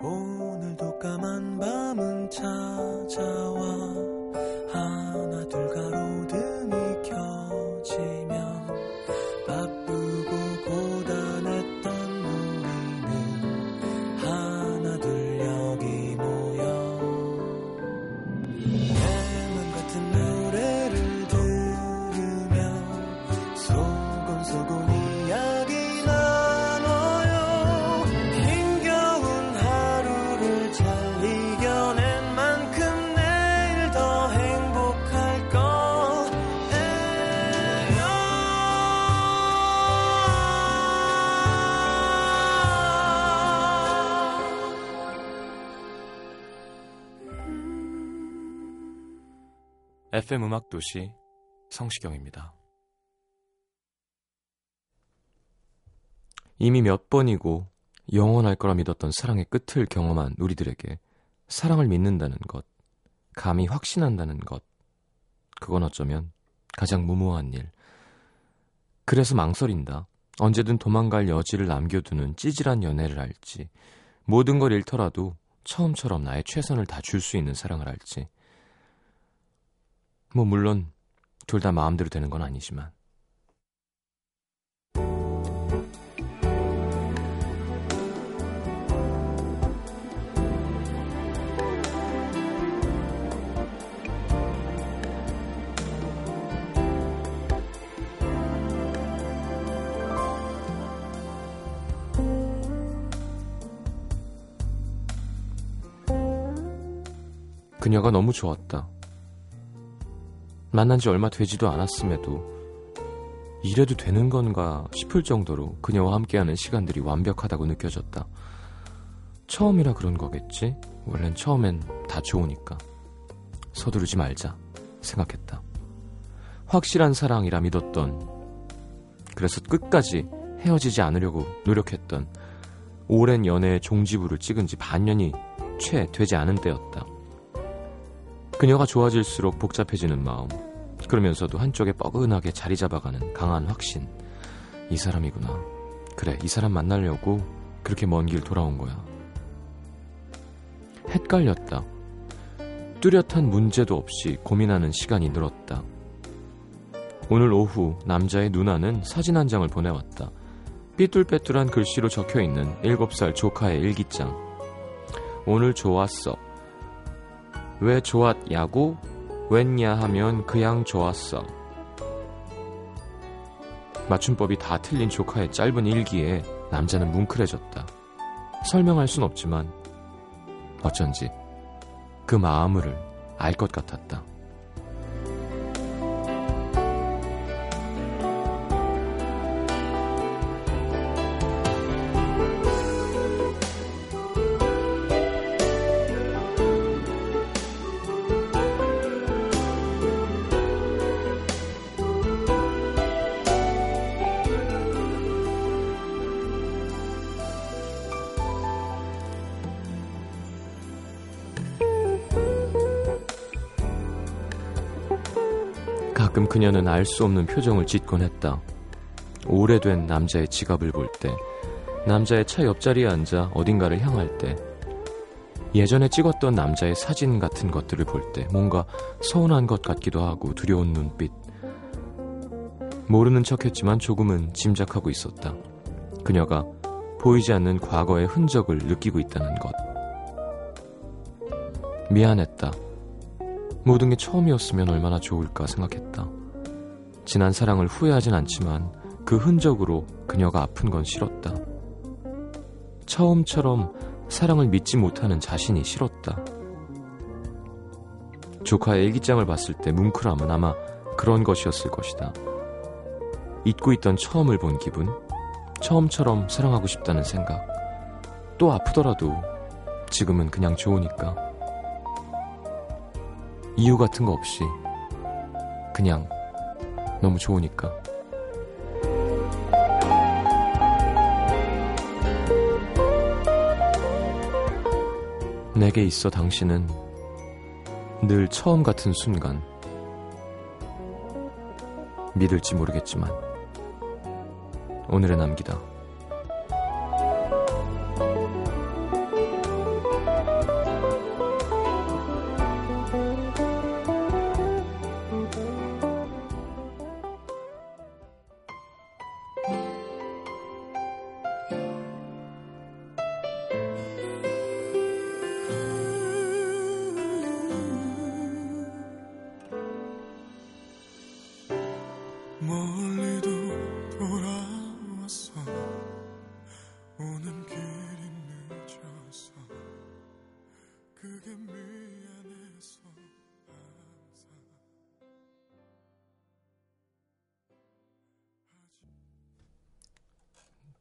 오늘도 까만 밤은 찾아와. 하나 둘 가로등이 켜지면 FM 음악 도시 성시경입니다. 이미 몇 번이고 영원할 거라 믿었던 사랑의 끝을 경험한 우리들에게 사랑을 믿는다는 것, 감히 확신한다는 것, 그건 어쩌면 가장 무모한 일. 그래서 망설인다. 언제든 도망갈 여지를 남겨두는 찌질한 연애를 할지, 모든 걸 잃더라도 처음처럼 나의 최선을 다 줄 수 있는 사랑을 할지. 뭐 물론 둘 다 마음대로 되는 건 아니지만 그녀가 너무 좋았다. 만난 지 얼마 되지도 않았음에도 이래도 되는 건가 싶을 정도로 그녀와 함께하는 시간들이 완벽하다고 느껴졌다. 처음이라 그런 거겠지? 원래는 처음엔 다 좋으니까. 서두르지 말자 생각했다. 확실한 사랑이라 믿었던 그래서 끝까지 헤어지지 않으려고 노력했던 오랜 연애의 종지부를 찍은 지 반년이 채 되지 않은 때였다. 그녀가 좋아질수록 복잡해지는 마음. 그러면서도 한쪽에 뻐근하게 자리 잡아가는 강한 확신. 이 사람이구나. 그래, 이 사람 만나려고 그렇게 먼 길 돌아온 거야. 헷갈렸다. 뚜렷한 문제도 없이 고민하는 시간이 늘었다. 오늘 오후 남자의 누나는 사진 한 장을 보내왔다. 삐뚤빼뚤한 글씨로 적혀 있는 7살 조카의 일기장. 오늘 좋았어. 왜 좋았냐고? 웬냐 하면 그냥 좋았어. 맞춤법이 다 틀린 조카의 짧은 일기에 남자는 뭉클해졌다. 설명할 순 없지만 어쩐지 그 마음을 알 것 같았다. 그녀는 알 수 없는 표정을 짓곤 했다. 오래된 남자의 지갑을 볼 때, 남자의 차 옆자리에 앉아 어딘가를 향할 때, 예전에 찍었던 남자의 사진 같은 것들을 볼 때 뭔가 서운한 것 같기도 하고 두려운 눈빛. 모르는 척 했지만 조금은 짐작하고 있었다. 그녀가 보이지 않는 과거의 흔적을 느끼고 있다는 것. 미안했다. 모든 게 처음이었으면 얼마나 좋을까 생각했다. 지난 사랑을 후회하진 않지만 그 흔적으로 그녀가 아픈 건 싫었다. 처음처럼 사랑을 믿지 못하는 자신이 싫었다. 조카의 일기장을 봤을 때 뭉클함은 아마 그런 것이었을 것이다. 잊고 있던 처음을 본 기분, 처음처럼 사랑하고 싶다는 생각, 또 아프더라도 지금은 그냥 좋으니까. 이유 같은 거 없이 그냥 너무 좋으니까. 내게 있어 당신은 늘 처음 같은 순간 믿을지 모르겠지만 오늘의 남기다.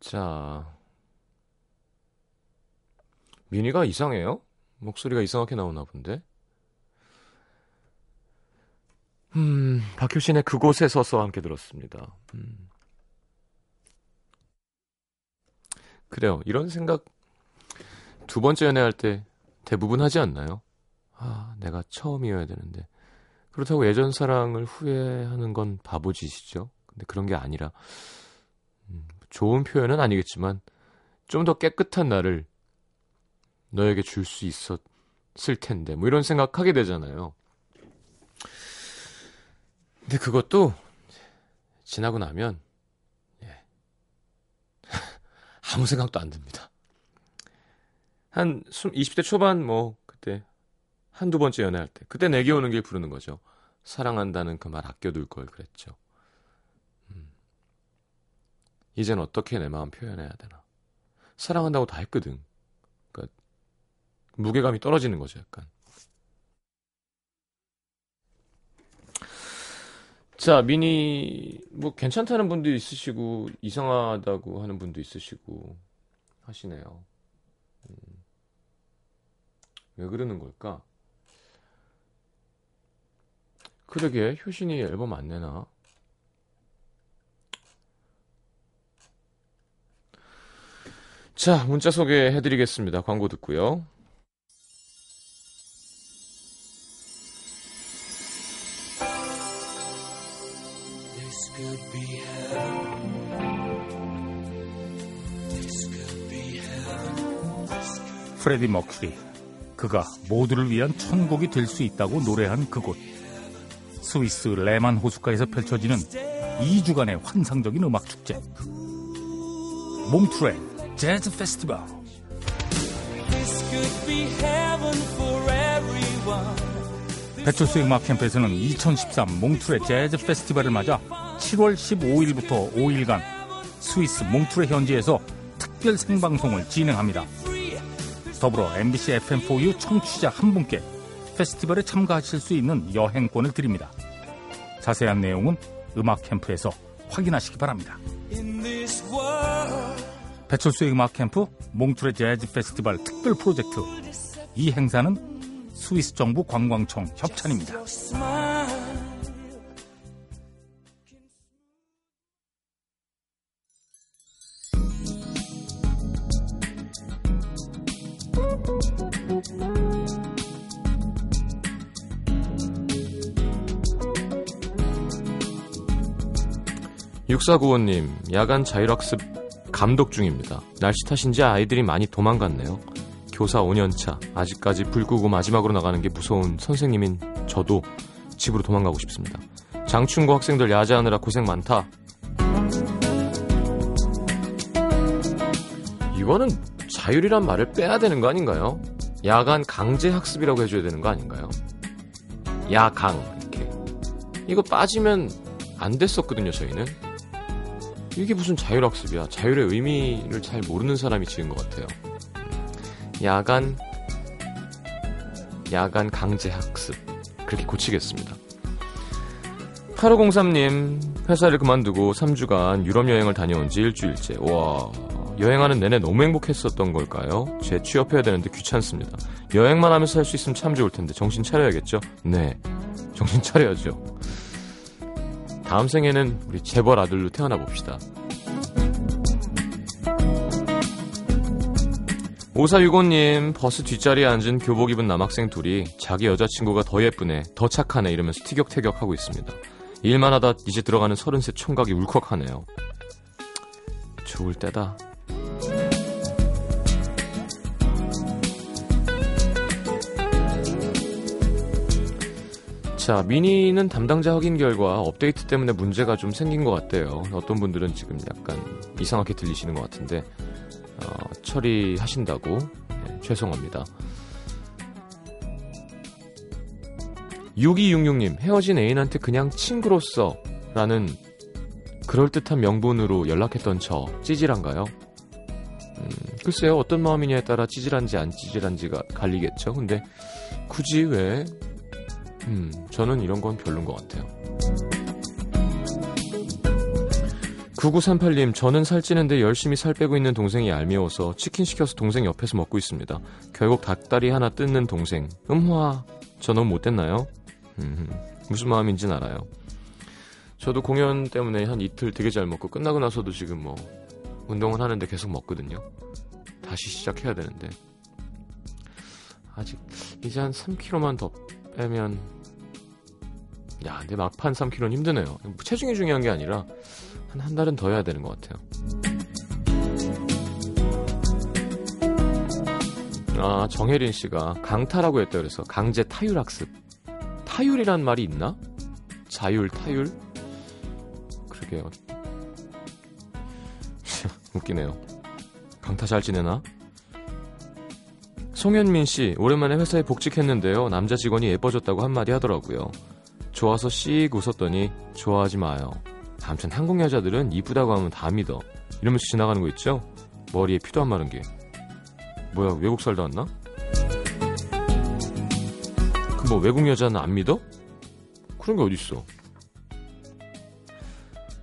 자. 미니가 이상해요? 목소리가 이상하게 나오나 본데? 음, 박효신의 그곳에 서서 함께 들었습니다. 음. 그래요. 이런 생각 두 번째 연애할 때 대부분 하지 않나요? 아, 내가 처음이어야 되는데. 그렇다고 예전 사랑을 후회하는 건 바보짓이죠. 근데 그런 게 아니라, 음, 좋은 표현은 아니겠지만, 좀 더 깨끗한 나를 너에게 줄 수 있었을 텐데, 뭐 이런 생각하게 되잖아요. 근데 그것도 지나고 나면, 예. 아무 생각도 안 듭니다. 한 20대 초반 뭐 그때 한두 번째 연애할 때 그때 내게 오는 길 부르는 거죠. 사랑한다는 그 말 아껴둘 걸 그랬죠. 음. 이젠 어떻게 내 마음 표현해야 되나. 사랑한다고 다 했거든. 그러니까 무게감이 떨어지는 거죠, 약간. 자, 미니 뭐 괜찮다는 분도 있으시고 이상하다고 하는 분도 있으시고 하시네요. 음. 왜 그러는 걸까? 그러게 효신이 앨범 안 내나? 자, 문자 소개해드리겠습니다. 광고 듣고요. 프레디 머큐리 그가 모두를 위한 천국이 될 수 있다고 노래한 그곳 스위스 레만 호숫가에서 펼쳐지는 2주간의 환상적인 음악 축제 몽트레 재즈 페스티벌 배철수 음악 캠프에서는 2013 몽트레 재즈 페스티벌을 맞아 7월 15일부터 5일간 스위스 몽트레 현지에서 특별 생방송을 진행합니다. 더불어 MBC FM4U 청취자 한 분께 페스티벌에 참가하실 수 있는 여행권을 드립니다. 자세한 내용은 음악 캠프에서 확인하시기 바랍니다. 배철수의 음악 캠프 몽트레 재즈 페스티벌 특별 프로젝트 이 행사는 스위스 정부 관광청 협찬입니다. 육사구호님 야간 자율학습 감독 중입니다. 날씨 탓인지 아이들이 많이 도망갔네요. 교사 5년차 아직까지 불 끄고 마지막으로 나가는 게 무서운 선생님인 저도 집으로 도망가고 싶습니다. 장충고 학생들 야자하느라 고생 많다. 이거는 자율이란 말을 빼야 되는 거 아닌가요? 야간 강제 학습이라고 해줘야 되는 거 아닌가요? 야강 이렇게 이거 빠지면 안 됐었거든요 저희는 이게 무슨 자율학습이야 자율의 의미를 잘 모르는 사람이 지은 것 같아요 야간 야간 강제 학습 그렇게 고치겠습니다 8503님 회사를 그만두고 3주간 유럽 여행을 다녀온 지 일주일째 와 여행하는 내내 너무 행복했었던 걸까요? 재취업해야 되는데 귀찮습니다. 여행만 하면서 살수 있으면 참 좋을 텐데 정신 차려야겠죠? 네, 정신 차려야죠. 다음 생에는 우리 재벌 아들로 태어나 봅시다. 5465님, 버스 뒷자리에 앉은 교복 입은 남학생 둘이 자기 여자친구가 더 예쁘네, 더 착하네 이러면서 티격태격 하고 있습니다. 일만 하다 이제 들어가는 서른세 총각이 울컥하네요. 좋을 때다. 자, 미니는 담당자 확인 결과 업데이트 때문에 문제가 좀 생긴 것 같대요. 어떤 분들은 지금 약간 이상하게 들리시는 것 같은데, 어, 처리하신다고, 네, 죄송합니다. 6266님, 헤어진 애인한테 그냥 친구로서 라는 그럴듯한 명분으로 연락했던 저, 찌질한가요? 음, 글쎄요, 어떤 마음이냐에 따라 찌질한지 안 찌질한지가 갈리겠죠. 근데 굳이 왜, 음, 저는 이런 건 별론 것 같아요. 9938님, 저는 살찌는데 열심히 살 빼고 있는 동생이 얄미워서 치킨 시켜서 동생 옆에서 먹고 있습니다. 결국 닭다리 하나 뜯는 동생. 음화, 저 너무 못됐나요? 음, 무슨 마음인진 알아요. 저도 공연 때문에 한 이틀 되게 잘 먹고 끝나고 나서도 지금 뭐 운동을 하는데 계속 먹거든요. 다시 시작해야 되는데. 아직 이제 한 3kg만 더 빼면 야, 근데 막판 3kg는 힘드네요. 체중이 중요한 게 아니라 한 한 달은 더 해야 되는 것 같아요. 아, 정혜린 씨가 강타라고 했다 그래서 강제 타율 학습. 타율이란 말이 있나? 자율, 타율? 그러게요. 웃기네요. 강타 잘 지내나? 송현민 씨, 오랜만에 회사에 복직했는데요. 남자 직원이 예뻐졌다고 한마디 하더라고요. 좋아서 씩 웃었더니 좋아하지 마요. 아무튼 한국 여자들은 이쁘다고 하면 다 믿어. 이러면서 지나가는 거 있죠? 머리에 피도 안 마른 게. 뭐야, 외국 살다 왔나? 그 뭐 외국 여자는 안 믿어? 그런 게 어딨어.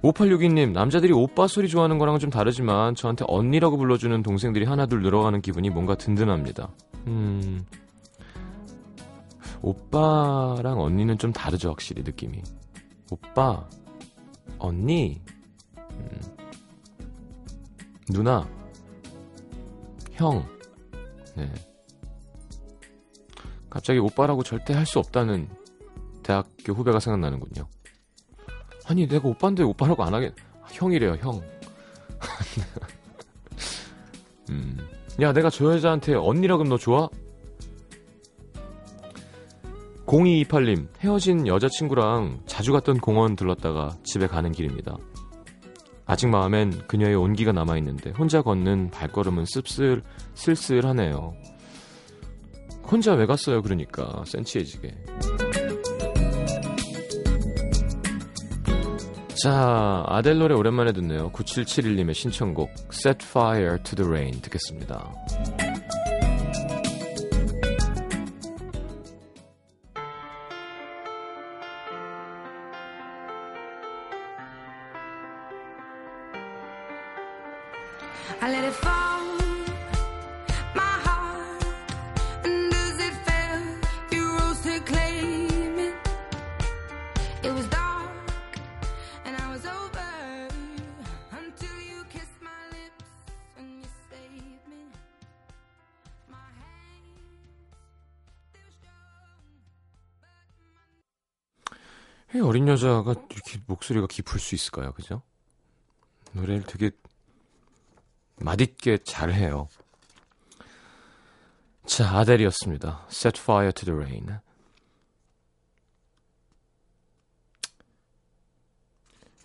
5862님, 남자들이 오빠 소리 좋아하는 거랑은 좀 다르지만 저한테 언니라고 불러주는 동생들이 하나둘 늘어가는 기분이 뭔가 든든합니다. 음, 오빠랑 언니는 좀 다르죠, 확실히 느낌이. 오빠, 언니, 음, 누나, 형, 네. 갑자기 오빠라고 절대 할 수 없다는 대학교 후배가 생각나는군요. 아니, 내가 오빠인데 오빠라고 안 하겠, 형이래요, 형. 음. 야, 내가 저 여자한테 언니라 그러면 너 좋아? 0228님, 헤어진 여자친구랑 자주 갔던 공원 들렀다가 집에 가는 길입니다. 아직 마음엔 그녀의 온기가 남아있는데 혼자 걷는 발걸음은 씁쓸, 쓸쓸하네요. 혼자 왜 갔어요, 그러니까. 센치해지게. 자, 아델 노래 오랜만에 듣네요. 9771님의 신청곡 Set Fire to the Rain 듣겠습니다. 여자가 이렇게 목소리가 깊을 수 있을까요? 그죠? 노래를 되게 맛있게 잘해요. 자, 아델이었습니다. Set Fire to the Rain.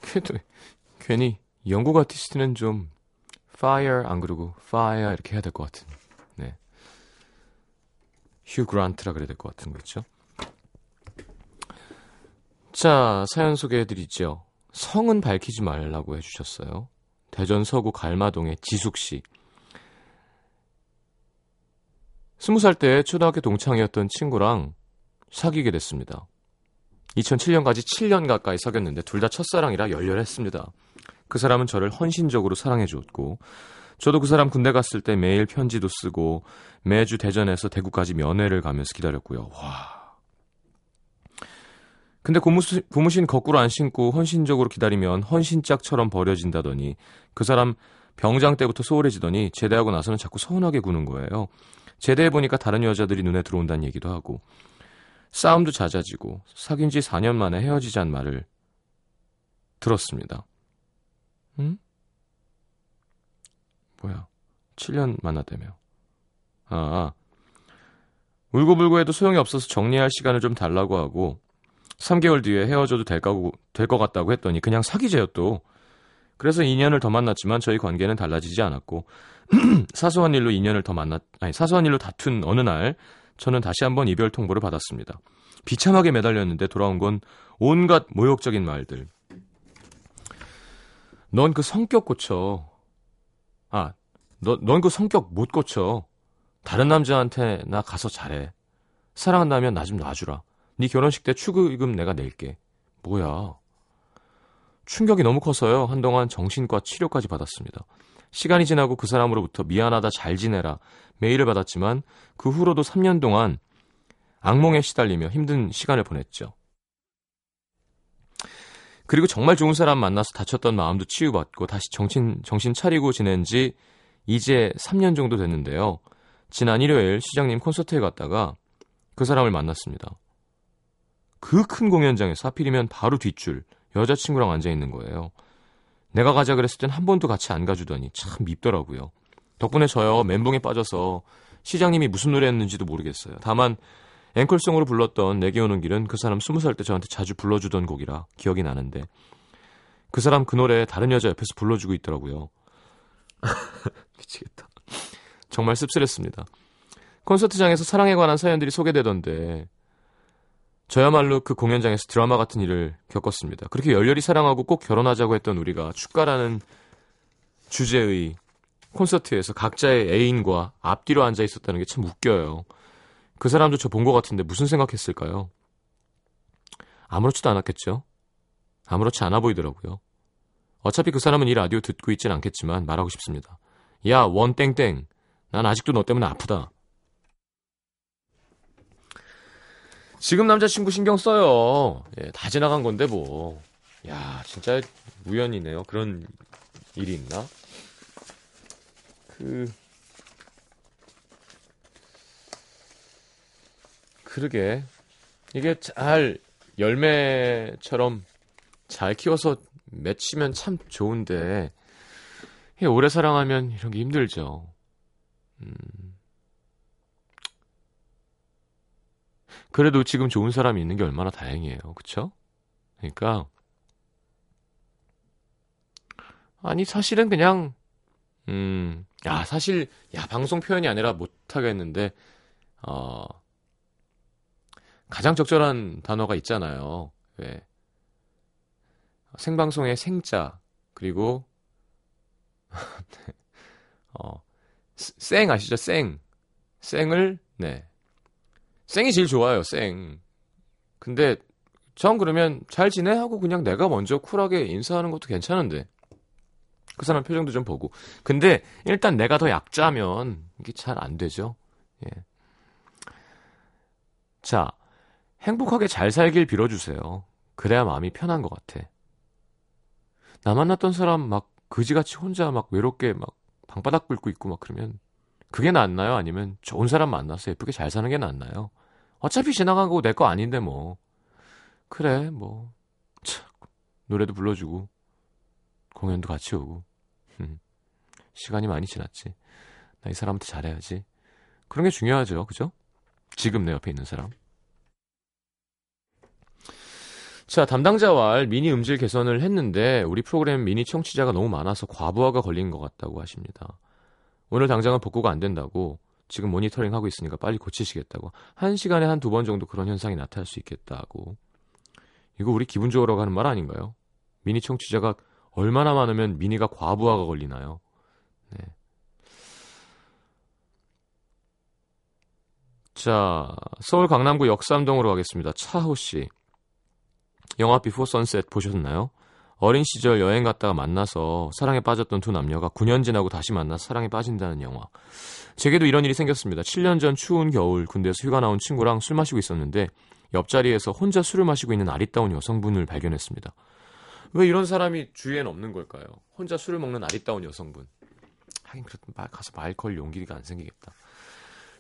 그래도 괜히 영국 아티스트는 좀 Fire 안 그러고 Fire 이렇게 해야 될 것 같은. 네. 휴 그란트라 그래야 될 것 같은 거 있죠? 자, 사연 소개해드리죠. 성은 밝히지 말라고 해주셨어요. 대전 서구 갈마동의 지숙씨. 스무 살 때 초등학교 동창이었던 친구랑 사귀게 됐습니다. 2007년까지 7년 가까이 사귀었는데 둘 다 첫사랑이라 열렬했습니다. 그 사람은 저를 헌신적으로 사랑해주었고 저도 그 사람 군대 갔을 때 매일 편지도 쓰고 매주 대전에서 대구까지 면회를 가면서 기다렸고요. 와. 근데 고무신, 고무신 거꾸로 안 신고 헌신적으로 기다리면 헌신짝처럼 버려진다더니 그 사람 병장 때부터 소홀해지더니 제대하고 나서는 자꾸 서운하게 구는 거예요. 제대해 보니까 다른 여자들이 눈에 들어온다는 얘기도 하고 싸움도 잦아지고 사귄 지 4년 만에 헤어지자는 말을 들었습니다. 응? 뭐야 7년 만났다며 아 울고불고 해도 소용이 없어서 정리할 시간을 좀 달라고 하고 3개월 뒤에 헤어져도 될것 될것 같다고 했더니 그냥 사귀재요 또. 그래서 2년을 더 만났지만 저희 관계는 달라지지 않았고 사소한 일로 2년을 더 만났 아니 사소한 일로 다툰 어느 날 저는 다시 한번 이별 통보를 받았습니다. 비참하게 매달렸는데 돌아온 건 온갖 모욕적인 말들. 넌 그 성격 고쳐. 아, 너, 넌그 성격 못 고쳐. 다른 남자한테 나 가서 잘해. 사랑한다면 나 좀 놔주라. 네 결혼식 때 축의금 내가 낼게. 뭐야. 충격이 너무 커서요. 한동안 정신과 치료까지 받았습니다. 시간이 지나고 그 사람으로부터 미안하다 잘 지내라 메일을 받았지만 그 후로도 3년 동안 악몽에 시달리며 힘든 시간을 보냈죠. 그리고 정말 좋은 사람 만나서 다쳤던 마음도 치유받고 다시 정신, 정신 차리고 지낸 지 이제 3년 정도 됐는데요. 지난 일요일 시장님 콘서트에 갔다가 그 사람을 만났습니다. 그 큰 공연장에서 하필이면 바로 뒷줄 여자친구랑 앉아 있는 거예요. 내가 가자 그랬을 땐 한 번도 같이 안 가주더니 참 밉더라고요. 덕분에 저요 멘붕에 빠져서 시장님이 무슨 노래 했는지도 모르겠어요. 다만 앵콜송으로 불렀던 내게 오는 길은 그 사람 스무 살 때 저한테 자주 불러주던 곡이라 기억이 나는데 그 사람 그 노래 다른 여자 옆에서 불러주고 있더라고요. 미치겠다. 정말 씁쓸했습니다. 콘서트장에서 사랑에 관한 사연들이 소개되던데 저야말로 그 공연장에서 드라마 같은 일을 겪었습니다. 그렇게 열렬히 사랑하고 꼭 결혼하자고 했던 우리가 축가라는 주제의 콘서트에서 각자의 애인과 앞뒤로 앉아 있었다는 게 참 웃겨요. 그 사람도 저 본 것 같은데 무슨 생각했을까요? 아무렇지도 않았겠죠? 아무렇지 않아 보이더라고요. 어차피 그 사람은 이 라디오 듣고 있진 않겠지만 말하고 싶습니다. 야, 원땡땡. 난 아직도 너 때문에 아프다. 지금 남자친구 신경 써요. 예, 다 지나간 건데 뭐. 야, 진짜 우연이네요. 그런 일이 있나? 그 그러게 이게 잘 열매처럼 잘 키워서 맺히면 참 좋은데 오래 사랑하면 이런 게 힘들죠. 음. 그래도 지금 좋은 사람이 있는 게 얼마나 다행이에요. 그쵸? 그러니까 아니 사실은 그냥 음, 야 사실 야 방송 표현이 아니라 못 하겠는데 어 가장 적절한 단어가 있잖아요. 왜 생방송의 생자 그리고 어, 생 아시죠? 생 생을 네 생이 제일 좋아요. 생 근데 전 그러면 잘 지내 하고 그냥 내가 먼저 쿨하게 인사하는 것도 괜찮은데 그 사람 표정도 좀 보고. 근데 일단 내가 더 약자면 이게 잘 안 되죠. 예. 자, 행복하게 잘 살길 빌어주세요. 그래야 마음이 편한 것 같아. 나 만났던 사람 막 그지같이 혼자 막 외롭게 막 방바닥 긁고 있고 막 그러면 그게 낫나요? 아니면 좋은 사람 만나서 예쁘게 잘 사는 게 낫나요? 어차피 지나간 거고 내 거 아닌데 뭐. 그래, 뭐. 참, 노래도 불러주고, 공연도 같이 오고. 음, 시간이 많이 지났지. 나 이 사람한테 잘해야지. 그런 게 중요하죠. 그죠? 지금 내 옆에 있는 사람. 자, 담당자와 미니 음질 개선을 했는데 우리 프로그램 미니 청취자가 너무 많아서 과부하가 걸린 것 같다고 하십니다. 오늘 당장은 복구가 안 된다고 지금 모니터링 하고 있으니까 빨리 고치시겠다고. 한 시간에 한 두 번 정도 그런 현상이 나타날 수 있겠다고. 이거 우리 기분 좋으라고 하는 말 아닌가요? 미니 청취자가 얼마나 많으면 미니가 과부하가 걸리나요? 네. 자, 서울 강남구 역삼동으로 가겠습니다. 차호 씨. 영화 Before Sunset 보셨나요? 어린 시절 여행 갔다가 만나서 사랑에 빠졌던 두 남녀가 9년 지나고 다시 만나 사랑에 빠진다는 영화. 제게도 이런 일이 생겼습니다. 7년 전 추운 겨울 군대에서 휴가 나온 친구랑 술 마시고 있었는데 옆자리에서 혼자 술을 마시고 있는 아리따운 여성분을 발견했습니다. 왜 이런 사람이 주위엔 없는 걸까요? 혼자 술을 먹는 아리따운 여성분. 하긴 말 가서 말 걸 용기가 안 생기겠다.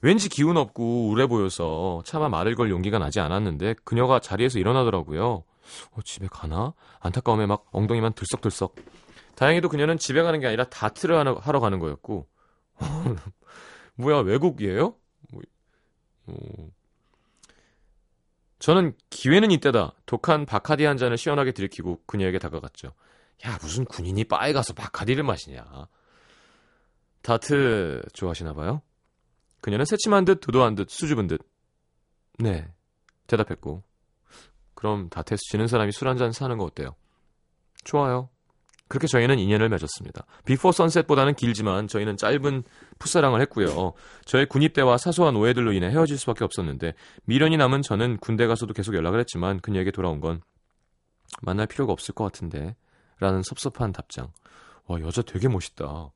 왠지 기운 없고 우울해 보여서 차마 말을 걸 용기가 나지 않았는데 그녀가 자리에서 일어나더라고요. 어, 집에 가나? 안타까움에 막 엉덩이만 들썩들썩. 다행히도 그녀는 집에 가는 게 아니라 다트를 하러, 가는 거였고. 뭐야, 외국이에요? 뭐, 어. 저는 기회는 이때다. 독한 바카디 한 잔을 시원하게 들이키고 그녀에게 다가갔죠. 야, 무슨 군인이 바에 가서 Bacardi를 마시냐. 다트 좋아하시나 봐요? 그녀는 새침한 듯 도도한 듯 수줍은 듯. 네. 대답했고. 그럼 다트에서 지는 사람이 술 한 잔 사는 거 어때요? 좋아요. 그렇게 저희는 인연을 맺었습니다. Before Sunset보다는 길지만 저희는 짧은 풋사랑을 했고요. 저의 군입대와 사소한 오해들로 인해 헤어질 수밖에 없었는데 미련이 남은 저는 군대 가서도 계속 연락을 했지만 그녀에게 돌아온 건 만날 필요가 없을 것 같은데 라는 섭섭한 답장. 와 여자 되게 멋있다.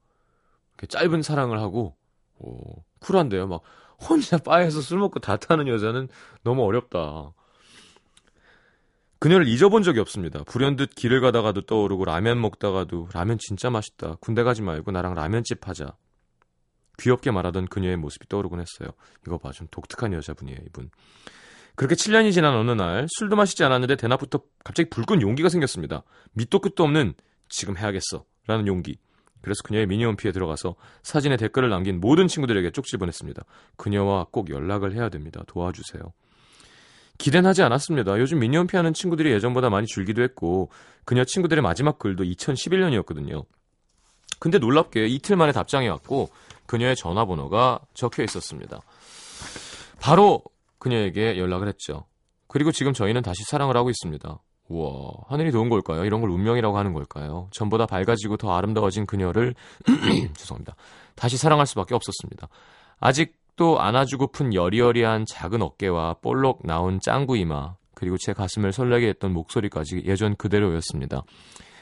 이렇게 짧은 사랑을 하고 오, 쿨한데요. 막 혼자 바에서 술 먹고 다 타는 여자는 너무 어렵다. 그녀를 잊어본 적이 없습니다. 불현듯 길을 가다가도 떠오르고 라면 먹다가도 라면 진짜 맛있다. 군대 가지 말고 나랑 라면집 하자. 귀엽게 말하던 그녀의 모습이 떠오르곤 했어요. 이거 봐, 좀 독특한 여자분이에요, 이분. 그렇게 7년이 지난 어느 날 술도 마시지 않았는데 대낮부터 갑자기 불끈 용기가 생겼습니다. 밑도 끝도 없는 지금 해야겠어 라는 용기. 그래서 그녀의 미니홈피에 들어가서 사진에 댓글을 남긴 모든 친구들에게 쪽지 보냈습니다. 그녀와 꼭 연락을 해야 됩니다. 도와주세요. 기대는 하지 않았습니다. 요즘 미니홈피 하는 친구들이 예전보다 많이 줄기도 했고 그녀 친구들의 마지막 글도 2011년이었거든요. 근데 놀랍게 이틀 만에 답장이 왔고 그녀의 전화번호가 적혀 있었습니다. 바로 그녀에게 연락을 했죠. 그리고 지금 저희는 다시 사랑을 하고 있습니다. 우와, 하늘이 도운 걸까요? 이런 걸 운명이라고 하는 걸까요? 전보다 밝아지고 더 아름다워진 그녀를 죄송합니다. 다시 사랑할 수밖에 없었습니다. 아직 도 안아주고픈 여리여리한 작은 어깨와 볼록 나온 짱구 이마 그리고 제 가슴을 설레게 했던 목소리까지 예전 그대로였습니다.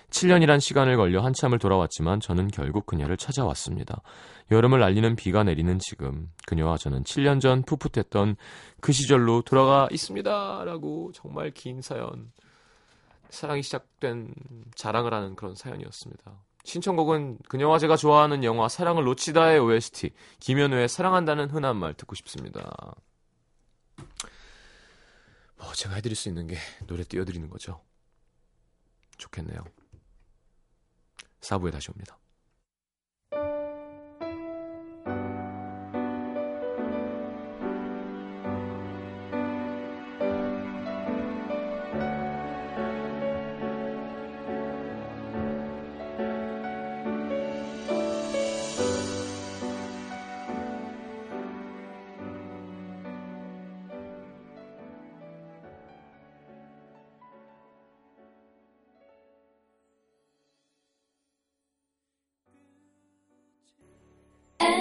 7년이란 시간을 걸려 한참을 돌아왔지만 저는 결국 그녀를 찾아왔습니다. 여름을 알리는 비가 내리는 지금 그녀와 저는 7년 전 풋풋했던 그 시절로 돌아가 있습니다. 라고 정말 긴 사연. 사랑이 시작된 자랑을 하는 그런 사연이었습니다. 신청곡은 그녀와 제가 좋아하는 영화 사랑을 놓치다의 OST 김현우의 사랑한다는 흔한 말 듣고 싶습니다. 뭐 제가 해드릴 수 있는 게 노래 띄워드리는 거죠. 좋겠네요. 4부에 다시 옵니다.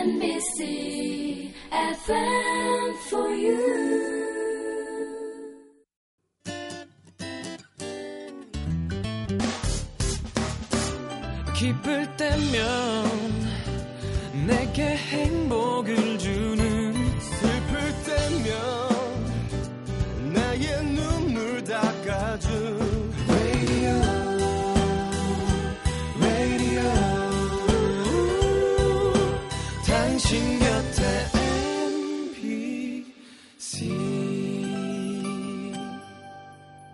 NBC FM for you.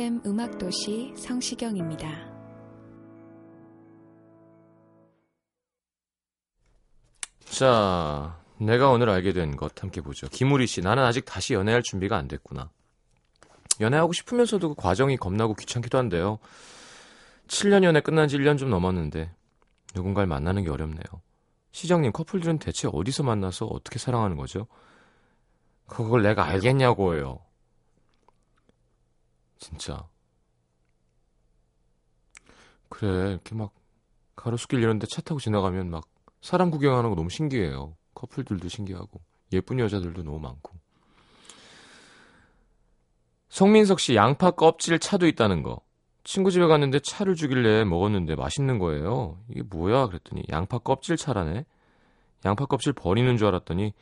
FM 음악도시 성시경입니다. 자, 내가 오늘 알게 된 것 함께 보죠. 김우리 씨, 나는 아직 다시 연애할 준비가 안 됐구나. 연애하고 싶으면서도 그 과정이 겁나고 귀찮기도 한데요. 7년 연애 끝난 지 1년 좀 넘었는데 누군가를 만나는 게 어렵네요. 시장님, 커플들은 대체 어디서 만나서 어떻게 사랑하는 거죠? 그걸 내가 알겠냐고요. 진짜. 그래, 이렇게 막 가로수길 이런 데 차 타고 지나가면 막 사람 구경하는 거 너무 신기해요. 커플들도 신기하고 예쁜 여자들도 너무 많고. 성민석 씨 양파 껍질 차도 있다는 거. 친구 집에 갔는데 차를 주길래 먹었는데 맛있는 거예요. 이게 뭐야? 그랬더니 양파 껍질 차라네. 양파 껍질 버리는 줄 알았더니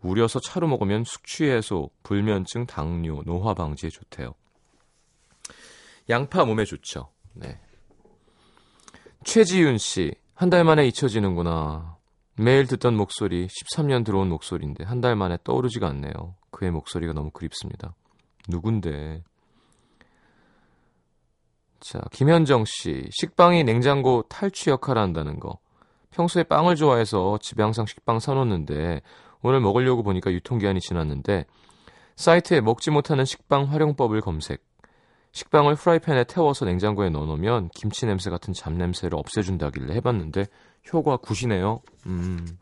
우려서 차로 먹으면 숙취 해소, 불면증, 당뇨, 노화 방지에 좋대요. 양파 몸에 좋죠. 네. 최지윤 씨, 한 달 만에 잊혀지는구나. 매일 듣던 목소리, 13년 들어온 목소리인데 한 달 만에 떠오르지가 않네요. 그의 목소리가 너무 그립습니다. 누군데? 자, 김현정 씨, 식빵이 냉장고 탈취 역할을 한다는 거. 평소에 빵을 좋아해서 집에 항상 식빵 사놓는데 오늘 먹으려고 보니까 유통기한이 지났는데 사이트에 먹지 못하는 식빵 활용법을 검색. 식빵을 프라이팬에 태워서 냉장고에 넣어놓으면 김치 냄새 같은 잡냄새를 없애준다길래 해봤는데 효과 굿이네요. 음.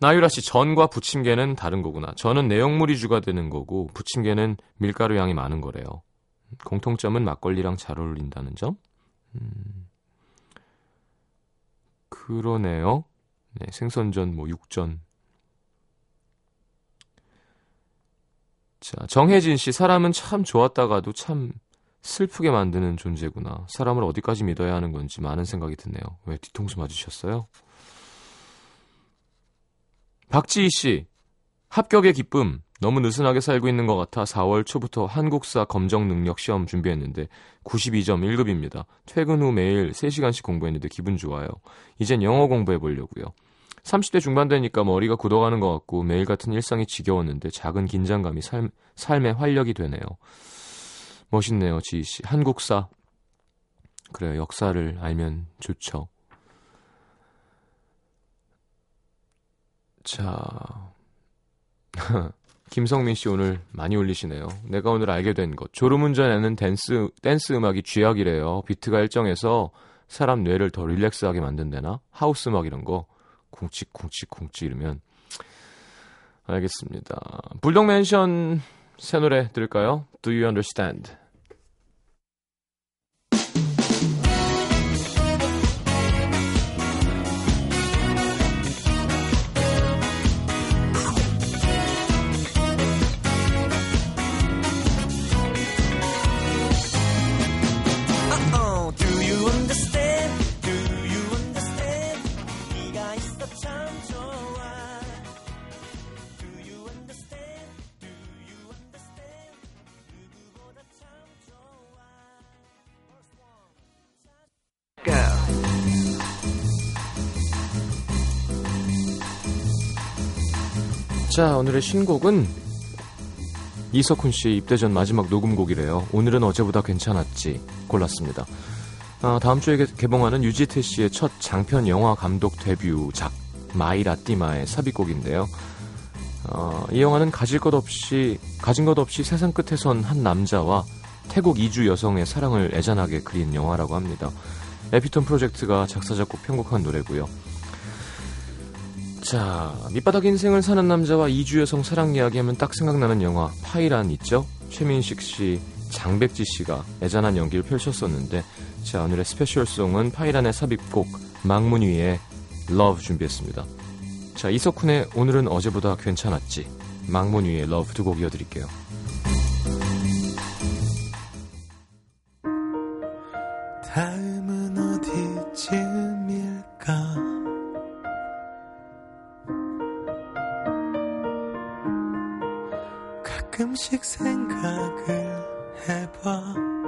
나유라 씨, 전과 부침개는 다른 거구나. 전은 내용물이 주가 되는 거고 부침개는 밀가루 양이 많은 거래요. 공통점은 막걸리랑 잘 어울린다는 점? 음. 그러네요. 네, 생선전, 뭐 육전. 자, 정혜진 씨, 사람은 참 좋았다가도 참 슬프게 만드는 존재구나. 사람을 어디까지 믿어야 하는 건지 많은 생각이 드네요. 왜 뒤통수 맞으셨어요? 박지희 씨, 합격의 기쁨. 너무 느슨하게 살고 있는 것 같아 4월 초부터 한국사 검정 능력 시험 준비했는데 92점 1급입니다. 퇴근 후 매일 3시간씩 공부했는데 기분 좋아요. 이젠 영어 공부해 보려고요. 30대 중반 되니까 머리가 굳어가는 것 같고 매일 같은 일상이 지겨웠는데 작은 긴장감이 삶, 삶의 활력이 되네요. 멋있네요, 지희 씨. 한국사. 그래요, 역사를 알면 좋죠. 자. 김성민 씨 오늘 많이 올리시네요. 내가 오늘 알게 된 것. 졸음운전에는 댄스, 댄스 음악이 쥐약이래요. 비트가 일정해서 사람 뇌를 더 relax하게 만든다나? 하우스 음악 이런 거. 쿵치, 쿵치, 쿵치 이러면. 알겠습니다. 불독 맨션 새 노래 들을까요? Do you understand? 자, 오늘의 신곡은 이석훈 씨 입대 전 마지막 녹음곡이래요. 오늘은 어제보다 괜찮았지. 골랐습니다. 아, 다음 주에 개- 개봉하는 유지태 씨의 첫 장편 영화 감독 데뷔작 마이 라띠마의 삽입곡인데요. 어, 이 영화는 가질 것 없이 가진 것 없이 세상 끝에 선 한 남자와 태국 이주 여성의 사랑을 애잔하게 그린 영화라고 합니다. 에피톤 프로젝트가 작사 작곡 편곡한 노래고요. 자, 밑바닥 인생을 사는 남자와 이주 여성 사랑 이야기하면 딱 생각나는 영화 파이란 있죠? 최민식 씨, 장백지 씨가 애잔한 연기를 펼쳤었는데 자, 오늘의 스페셜송은 파이란의 삽입곡 망문 위에 Love 준비했습니다. 자, 이석훈의 오늘은 어제보다 괜찮았지. 망문 위에 Love 두 곡 이어드릴게요. 가끔씩 생각을 해봐.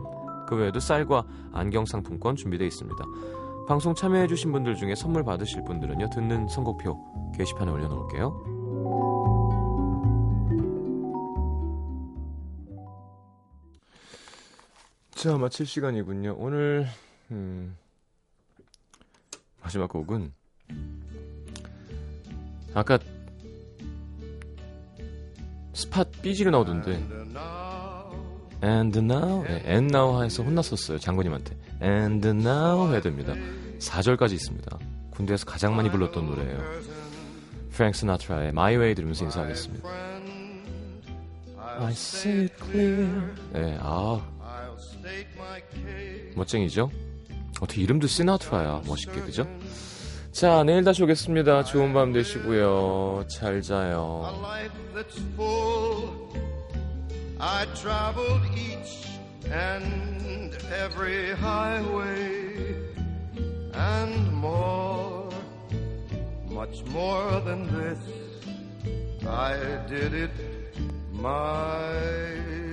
그 외에도 쌀과 안경 상품권 준비되어 있습니다. 방송 참여해주신 분들 중에 선물 받으실 분들은요, 듣는 선곡표 게시판에 올려놓을게요. 자, 마칠 시간이군요. 오늘, 음, 마지막 곡은, 아까, 스팟 삐지가 나오던데, And now, 네, and now 해서 혼났었어요, 장군님한테. And now 해야 됩니다. 4절까지 있습니다. 군대에서 가장 많이 불렀던 노래예요. 프랭크 스나트라의 My Way 들으면서 인사하겠습니다. I see it clear. 네, 아, 멋쟁이죠? 어떻게 이름도 시나트라야 멋있게 그죠? 자 내일 다시 오겠습니다 좋은 밤 되시고요 잘 자요 I traveled each and every highway and more, much more than this. I did it my